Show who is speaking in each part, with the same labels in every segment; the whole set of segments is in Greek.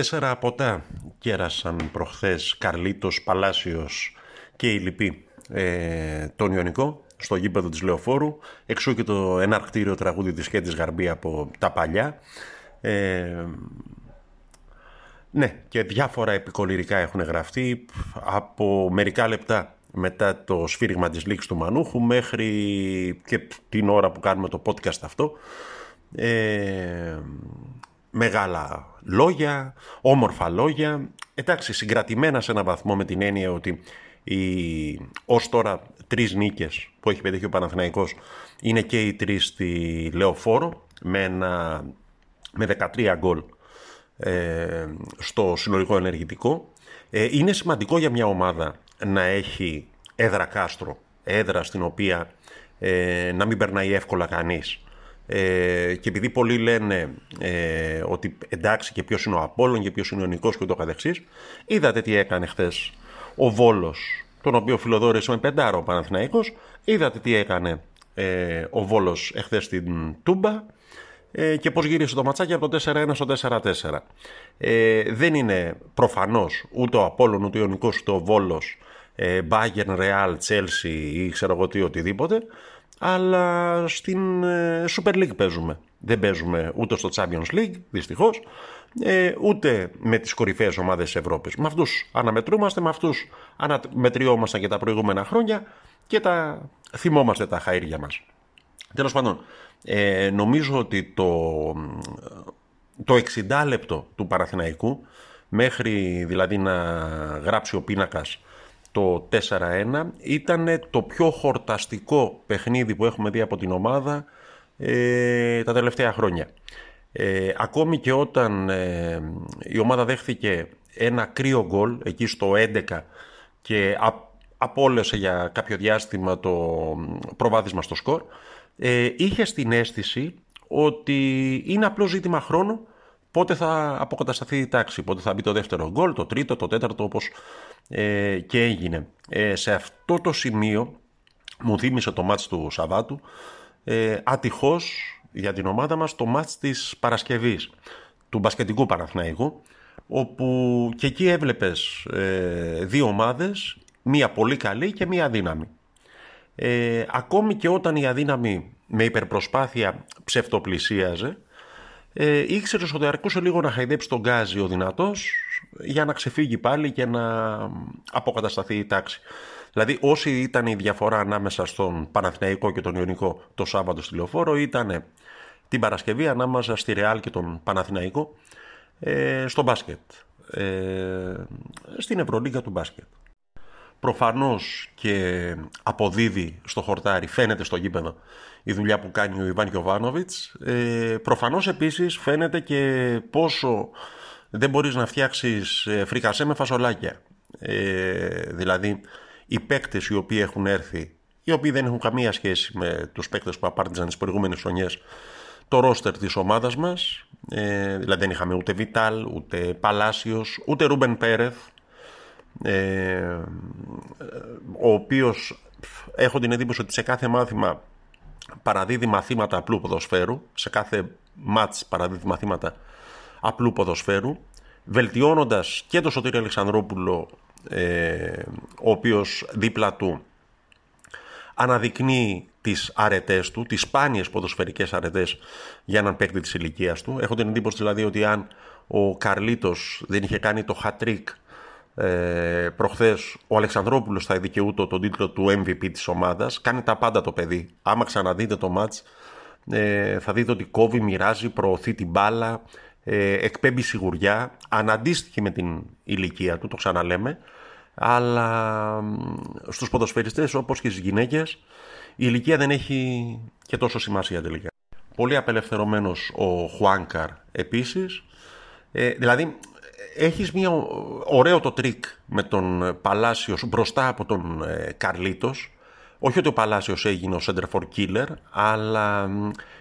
Speaker 1: Τέσσερα ποτά κέρασαν προχθές Καρλίτος, Παλάσιος και η Λυπή ε, τον Ιωνικό στο γήπεδο της Λεωφόρου εξού και το εναρκτήριο τραγούδι της Χέτης Γαρμπή από τα παλιά. Ε, ναι και διάφορα επικολυρικά έχουν γραφτεί από μερικά λεπτά μετά το σφύριγμα της λήξης του Μανούχου μέχρι και την ώρα που κάνουμε το podcast αυτό. Ε, μεγάλα λόγια, όμορφα λόγια εντάξει συγκρατημένα σε ένα βαθμό με την έννοια ότι οι ως τώρα τρεις νίκες που έχει πετύχει ο Παναθηναϊκός είναι και οι τρεις στη Λεωφόρο με, ένα, με 13 γκολ ε, στο συνολικό ενεργητικό. Ε, είναι σημαντικό για μια ομάδα να έχει έδρα κάστρο, έδρα στην οποία ε, να μην περνάει εύκολα κανείς. Ε, και επειδή πολλοί λένε ε, ότι εντάξει και ποιος είναι ο Απόλλων και ποιος είναι ο Νικός και ούτω καθεξής, είδατε τι έκανε χθες ο Βόλος, τον οποίο φιλοδόρησε με πεντάρο ο Παναθηναϊκός, είδατε τι έκανε ε, ο Βόλος εχθές στην Τούμπα ε, και πώς γύρισε το ματσάκι από το 4-1 στο 4-4. Ε, δεν είναι προφανώς ούτε ο Απόλλων ούτε ο Ιωνικός ούτε ο Βόλος ε, Bayern, Real, Chelsea ή ξέρω εγώ τι οτιδήποτε αλλά στην ε, Super League παίζουμε. Δεν παίζουμε ούτε στο Champions League, δυστυχώς, ε, ούτε με τις κορυφαίες ομάδες της Ευρώπης. Με αυτούς αναμετρούμαστε, με αυτούς αναμετριόμασταν και τα προηγούμενα χρόνια και τα θυμόμαστε τα χαΐρια μας. Τέλος πάντων, ε, νομίζω ότι το, το 60 λεπτό του Παραθυναϊκού, μέχρι δηλαδή να γράψει ο πίνακας το 4-1 ήταν το πιο χορταστικό παιχνίδι που έχουμε δει από την ομάδα ε, τα τελευταία χρόνια. Ε, ακόμη και όταν ε, η ομάδα δέχθηκε ένα κρύο γκολ εκεί στο 11 και απόλυσε για κάποιο διάστημα το προβάδισμα στο σκορ ε, είχε στην αίσθηση ότι είναι απλό ζήτημα χρόνου πότε θα αποκατασταθεί η τάξη, πότε θα μπει το δεύτερο γκολ, το τρίτο, το τέταρτο όπως ε, και έγινε. Ε, σε αυτό το σημείο μου θύμισε το μάτς του Σαββάτου ε, ατυχώς για την ομάδα μας το μάτς της Παρασκευής του μπασκετικού Παναθηναϊκού όπου και εκεί έβλεπες ε, δύο ομάδες μία πολύ καλή και μία αδύναμη. Ε, ακόμη και όταν η αδύναμη με υπερπροσπάθεια ψευτοπλησίαζε ε, ήξερες ότι αρκούσε λίγο να χαϊδέψει τον γκάζι ο δυνατός για να ξεφύγει πάλι και να αποκατασταθεί η τάξη. Δηλαδή όσοι ήταν η διαφορά ανάμεσα στον Παναθηναϊκό και τον Ιωνικό το Σάββατο στη Λεωφόρο ήταν την Παρασκευή ανάμεσα στη Ρεάλ και τον Παναθηναϊκό ε, στο μπάσκετ. Ε, στην Ευρωλίγα του μπάσκετ. Προφανώς και αποδίδει στο χορτάρι, φαίνεται στο γήπεδο η δουλειά που κάνει ο Ιβάν Γιωβάνοβιτς. Ε, προφανώς επίσης φαίνεται και πόσο δεν μπορείς να φτιάξεις ε, φρικασέ με φασολάκια. Ε, δηλαδή οι παίκτες οι οποίοι έχουν έρθει, οι οποίοι δεν έχουν καμία σχέση με τους παίκτες που απάρτιζαν τις προηγούμενες χρονιές, το ρόστερ της ομάδας μας, ε, δηλαδή δεν είχαμε ούτε Βιτάλ, ούτε Παλάσιος, ούτε Ρούμπεν Πέρεθ, ε, ο οποίος έχω την εντύπωση ότι σε κάθε μάθημα παραδίδει μαθήματα απλού ποδοσφαίρου, σε κάθε μάτς παραδίδει μαθήματα απλού ποδοσφαίρου, βελτιώνοντας και τον Σωτήρη Αλεξανδρόπουλο, ε, ο οποίος δίπλα του αναδεικνύει τις αρετές του, τις σπάνιες ποδοσφαιρικές αρετές για έναν παίκτη της ηλικίας του. Έχω την εντύπωση δηλαδή ότι αν ο Καρλίτος δεν είχε κάνει το hat-trick ε, προχθές ο Αλεξανδρόπουλος θα δικαιούτο τον τίτλο του MVP της ομάδας. Κάνει τα πάντα το παιδί. Άμα ξαναδείτε το μάτς ε, θα δείτε ότι κόβει, μοιράζει, προωθεί την μπάλα, ε, εκπέμπει σιγουριά, αναντίστοιχη με την ηλικία του, το ξαναλέμε, αλλά στους ποδοσφαιριστές όπως και στις γυναίκες η ηλικία δεν έχει και τόσο σημασία τελικά. Πολύ απελευθερωμένος ο Χουάνκαρ επίσης, ε, δηλαδή έχεις μια ωραίο το τρίκ με τον Παλάσιος μπροστά από τον ε, Καρλίτος, όχι ότι ο Παλάσιος έγινε ο σέντερ φορ killer, αλλά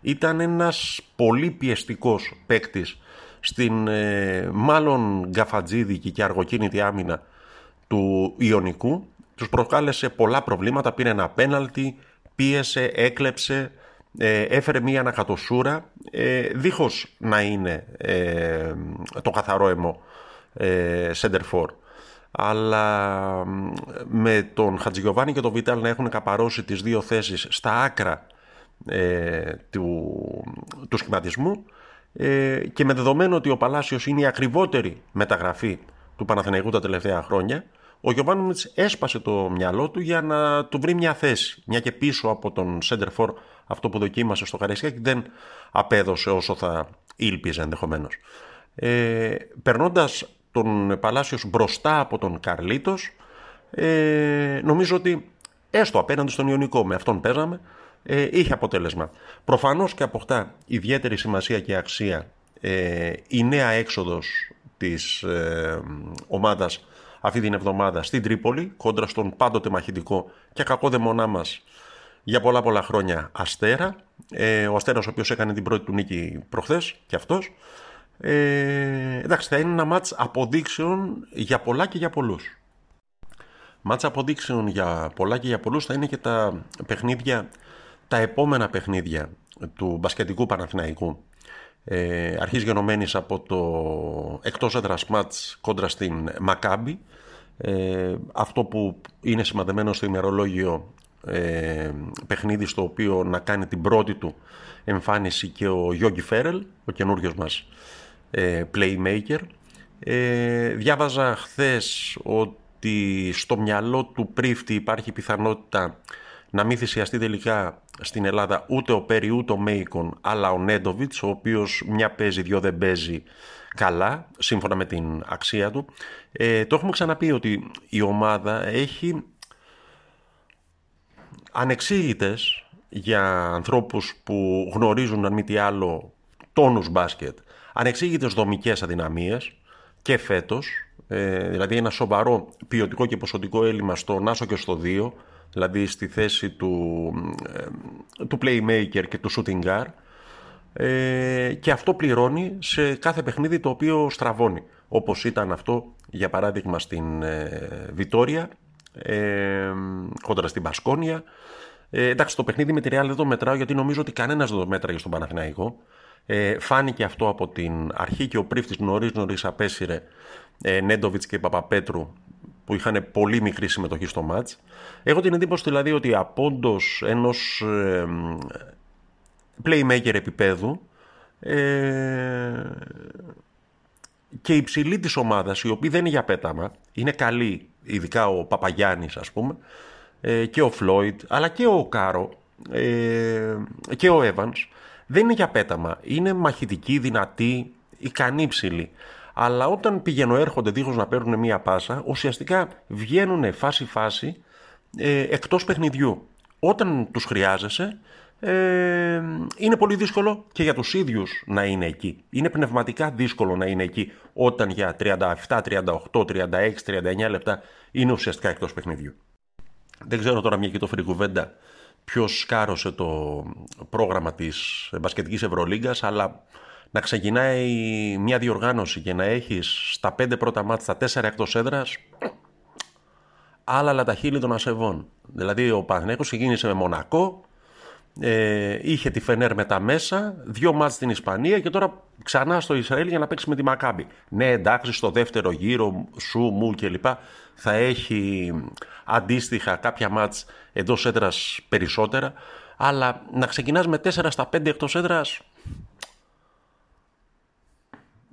Speaker 1: ήταν ένας πολύ πιεστικός παίκτης στην ε, μάλλον γκαφατζίδικη και αργοκίνητη άμυνα του Ιωνικού. Τους προκάλεσε πολλά προβλήματα, πήρε ένα πέναλτι, πίεσε, έκλεψε, ε, έφερε μία ανακατοσούρα ε, δίχως να είναι ε, το καθαρό αιμό ε, center for. Αλλά με τον Χατζηγιοβάνη και τον Βιτάλ να έχουν καπαρώσει τις δύο θέσεις στα άκρα ε, του, του σχηματισμού ε, και με δεδομένο ότι ο Παλάσιος είναι η ακριβότερη μεταγραφή του Παναθηναϊκού τα τελευταία χρόνια ο Γιωβάνοβιτς έσπασε το μυαλό του για να του βρει μια θέση μια και πίσω από τον center for αυτό που δοκίμασε στο Καραϊσκάκι δεν απέδωσε όσο θα ήλπιζε ενδεχομένως. Ε, περνώντας τον Παλάσιος μπροστά από τον Καρλίτος ε, νομίζω ότι έστω απέναντι στον Ιωνικό με αυτόν παίζαμε ε, είχε αποτέλεσμα. Προφανώς και αποκτά ιδιαίτερη σημασία και αξία ε, η νέα έξοδος της ε, ομάδας αυτή την εβδομάδα στην Τρίπολη κόντρα στον πάντοτε μαχητικό και κακό δαιμονά μας για πολλά πολλά χρόνια Αστέρα. Ε, ο Αστέρας ο οποίος έκανε την πρώτη του νίκη προχθές και αυτός. Ε, εντάξει, θα είναι ένα μάτς αποδείξεων για πολλά και για πολλούς. Μάτς αποδείξεων για πολλά και για πολλούς θα είναι και τα παιχνίδια, τα επόμενα παιχνίδια του μπασκετικού Παναθηναϊκού. Ε, αρχής γενομένης από το εκτός έδρας μάτς κόντρα στην Μακάμπη. Ε, αυτό που είναι σημαδεμένο στο ημερολόγιο ε, παιχνίδι στο οποίο να κάνει την πρώτη του εμφάνιση και ο Γιώργη Φέρελ, ο καινούριο μας ε, playmaker. Ε, διάβαζα χθες ότι στο μυαλό του πρίφτη υπάρχει πιθανότητα να μην θυσιαστεί τελικά στην Ελλάδα ούτε ο Πέρι ούτε ο Μέικον αλλά ο Νέντοβιτς ο οποίος μια παίζει δυο δεν παίζει καλά σύμφωνα με την αξία του. Ε, το έχουμε ξαναπεί ότι η ομάδα έχει ανεξήγητες για ανθρώπους που γνωρίζουν αν μη τι άλλο τόνους μπάσκετ, ανεξήγητες δομικές αδυναμίες και φέτος, ε, δηλαδή ένα σοβαρό ποιοτικό και ποσοτικό έλλειμμα στο Νάσο και στο 2, δηλαδή στη θέση του, ε, του playmaker και του shooting guard, ε, και αυτό πληρώνει σε κάθε παιχνίδι το οποίο στραβώνει, όπως ήταν αυτό για παράδειγμα στην ε, Βιτόρια, ε, κόντρα στην Πασκόνια. Ε, εντάξει, το παιχνίδι με τη Real δεν το μετράω γιατί νομίζω ότι κανένας δεν το μέτραγε στον Παναθηναϊκό. Ε, φάνηκε αυτό από την αρχή και ο πρίφτη νωρίς νωρίς απέσυρε ε, Νέντοβιτς και Παπαπέτρου που είχαν πολύ μικρή συμμετοχή στο μάτς. Έχω την εντύπωση δηλαδή ότι απόντο ενός ε, playmaker επίπεδου ε, και υψηλή της ομάδας, η οποία δεν είναι για πέταμα, είναι καλή, ειδικά ο Παπαγιάννης ας πούμε, ε, και ο Φλόιτ, αλλά και ο Κάρο ε, και ο Εύανς, δεν είναι για πέταμα. Είναι μαχητικοί, δυνατοί, ικανοί ψηλοί. Αλλά όταν πηγαίνουν έρχονται δίχως να παίρνουν μία πάσα, ουσιαστικά βγαίνουν φάση-φάση ε, εκτός παιχνιδιού. Όταν τους χρειάζεσαι, ε, είναι πολύ δύσκολο και για τους ίδιους να είναι εκεί. Είναι πνευματικά δύσκολο να είναι εκεί όταν για 37, 38, 36, 39 λεπτά είναι ουσιαστικά εκτός παιχνιδιού. Δεν ξέρω τώρα μια και το κουβέντα ποιος σκάρωσε το πρόγραμμα της μπασκετικής Ευρωλίγκας, αλλά να ξεκινάει μια διοργάνωση και να έχεις στα πέντε πρώτα μάτια, στα τέσσερα εκτός έδρας, άλλα τα χείλη των ασεβών. Δηλαδή ο Παναθηναίκος ξεκίνησε με Μονακό, ε, είχε τη Φενέρ με τα μέσα, δύο μάτς στην Ισπανία και τώρα ξανά στο Ισραήλ για να παίξει με τη Μακάμπη. Ναι, εντάξει, στο δεύτερο γύρο, σου, μου κλπ. θα έχει αντίστοιχα κάποια μάτς εντός έδρας περισσότερα, αλλά να ξεκινάς με 4 στα 5 εκτός έδρας,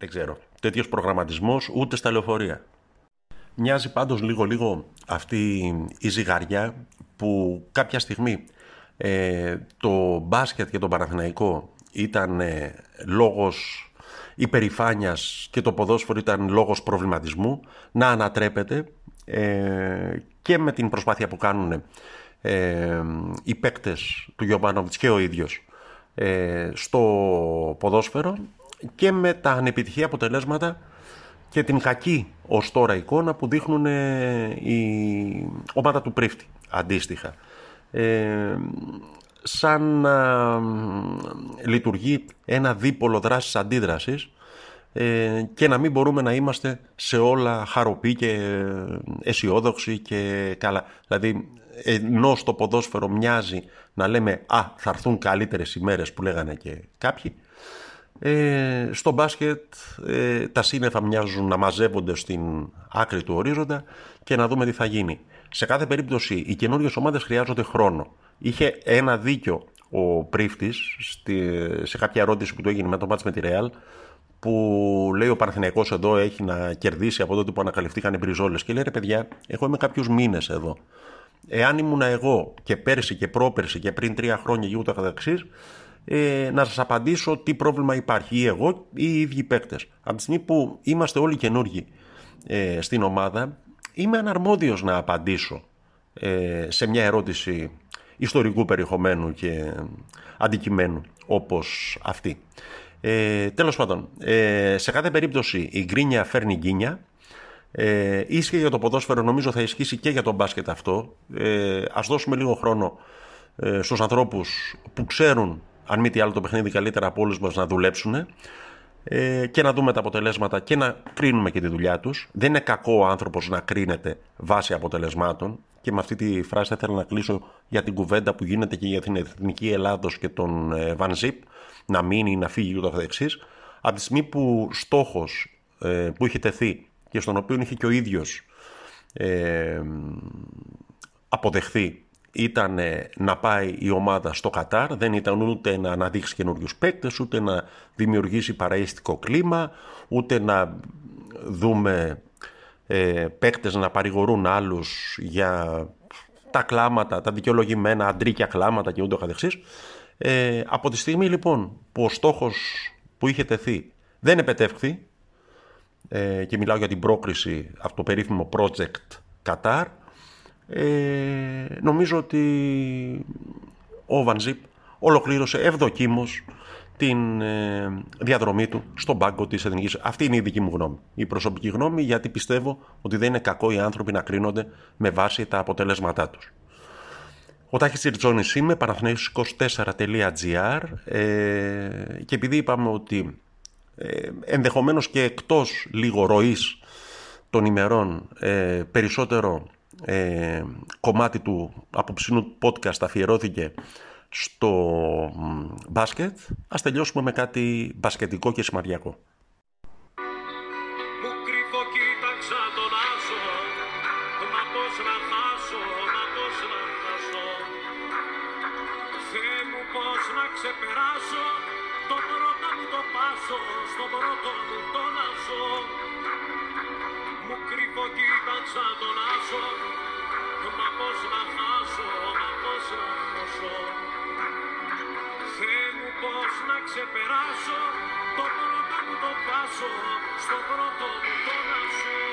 Speaker 1: δεν ξέρω. Τέτοιος προγραμματισμός ούτε στα λεωφορεία. Μοιάζει πάντως λίγο-λίγο αυτή η ζυγαριά που κάποια στιγμή ε, το μπάσκετ και το Παναθηναϊκό ήταν ε, λόγος υπερηφάνειας και το ποδόσφαιρο ήταν λόγος προβληματισμού να ανατρέπεται ε, και με την προσπάθεια που κάνουν ε, οι παίκτες του Γιωβάνοβιτς και ο ίδιος ε, στο ποδόσφαιρο και με τα ανεπιτυχή αποτελέσματα και την κακή ως τώρα εικόνα που δείχνουν η ομάδα του Πρίφτη αντίστοιχα ε, σαν να λειτουργεί ένα δίπολο δράσης αντίδρασης ε, και να μην μπορούμε να είμαστε σε όλα χαροποί και αισιόδοξοι και καλά. Δηλαδή ενώ στο ποδόσφαιρο μοιάζει να λέμε «Α, θα έρθουν καλύτερες ημέρες» που λέγανε και κάποιοι, ε, στο μπάσκετ ε, τα σύννεφα μοιάζουν να μαζεύονται στην άκρη του ορίζοντα και να δούμε τι θα γίνει. Σε κάθε περίπτωση οι καινούριε ομάδες χρειάζονται χρόνο. Είχε ένα δίκιο ο Πρίφτης σε κάποια ερώτηση που του έγινε με το μάτς με τη Ρεάλ που λέει ο Παναθηναϊκός εδώ έχει να κερδίσει από τότε που ανακαλυφθήκαν οι μπριζόλες και λέει ρε παιδιά, εγώ είμαι κάποιους μήνες εδώ. Εάν ήμουν εγώ και πέρσι και πρόπερσι και πριν τρία χρόνια και ούτω καθεξής, ε, να σας απαντήσω τι πρόβλημα υπάρχει ή εγώ ή οι ίδιοι παίκτες. Από τη στιγμή που είμαστε όλοι καινούργοι ε, στην ομάδα, είμαι αναρμόδιος να απαντήσω ε, σε μια ερώτηση ιστορικού περιεχομένου και αντικειμένου όπως αυτή. Ε, τέλος πάντων, ε, σε κάθε περίπτωση η γκρίνια φέρνει γκίνια. Ε, ίσχυε για το ποδόσφαιρο, νομίζω θα ισχύσει και για τον μπάσκετ αυτό. Ε, ας δώσουμε λίγο χρόνο ε, στους ανθρώπους που ξέρουν, αν μη τι άλλο το παιχνίδι καλύτερα από όλους μας, να δουλέψουν ε, και να δούμε τα αποτελέσματα και να κρίνουμε και τη δουλειά τους. Δεν είναι κακό ο άνθρωπος να κρίνεται βάσει αποτελεσμάτων και με αυτή τη φράση θα ήθελα να κλείσω για την κουβέντα που γίνεται και για την Εθνική Ελλάδος και τον ε, Βαν Ζιπ να μείνει ή να φύγει και ούτω καθεξής. Από τη στιγμή που στόχος ε, που είχε τεθεί και στον οποίο είχε και ο ίδιος ε, αποδεχθεί ήταν να πάει η ομάδα στο Κατάρ, δεν ήταν ούτε να αναδείξει καινούριους παίκτες, ούτε να δημιουργήσει παραίστικο κλίμα, ούτε να δούμε ε, παίκτες να παρηγορούν άλλους για τα κλάματα, τα δικαιολογημένα αντρίκια κλάματα και ούτω καθεξής. Ε, από τη στιγμή λοιπόν που ο στόχος που είχε τεθεί δεν επετεύχθη ε, και μιλάω για την πρόκριση από το περίφημο project Qatar ε, νομίζω ότι ο Βανζίπ ολοκλήρωσε ευδοκίμως την ε, διαδρομή του στον πάγκο της Εθνικής. Αυτή είναι η δική μου γνώμη. Η προσωπική γνώμη γιατί πιστεύω ότι δεν είναι κακό οι άνθρωποι να κρίνονται με βάση τα αποτελέσματά τους. Ο Τάχης Τσιρτζόνης είμαι, παραθυναίους24.gr ε, και επειδή είπαμε ότι ε, ενδεχομένως και εκτός λίγο ροής των ημερών ε, περισσότερο ε, κομμάτι του απόψινου podcast αφιερώθηκε στο μπάσκετ, ας τελειώσουμε με κάτι μπασκετικό και σημαντικό.
Speaker 2: ξεπεράσω Το πρώτο μου το πάσω Στο πρώτο μου το νασό Μου κρύβω κοίταξα τον άσο πώς να ξεπεράσω Το πρώτο μου το πάσω Στο πρώτο μου το νασό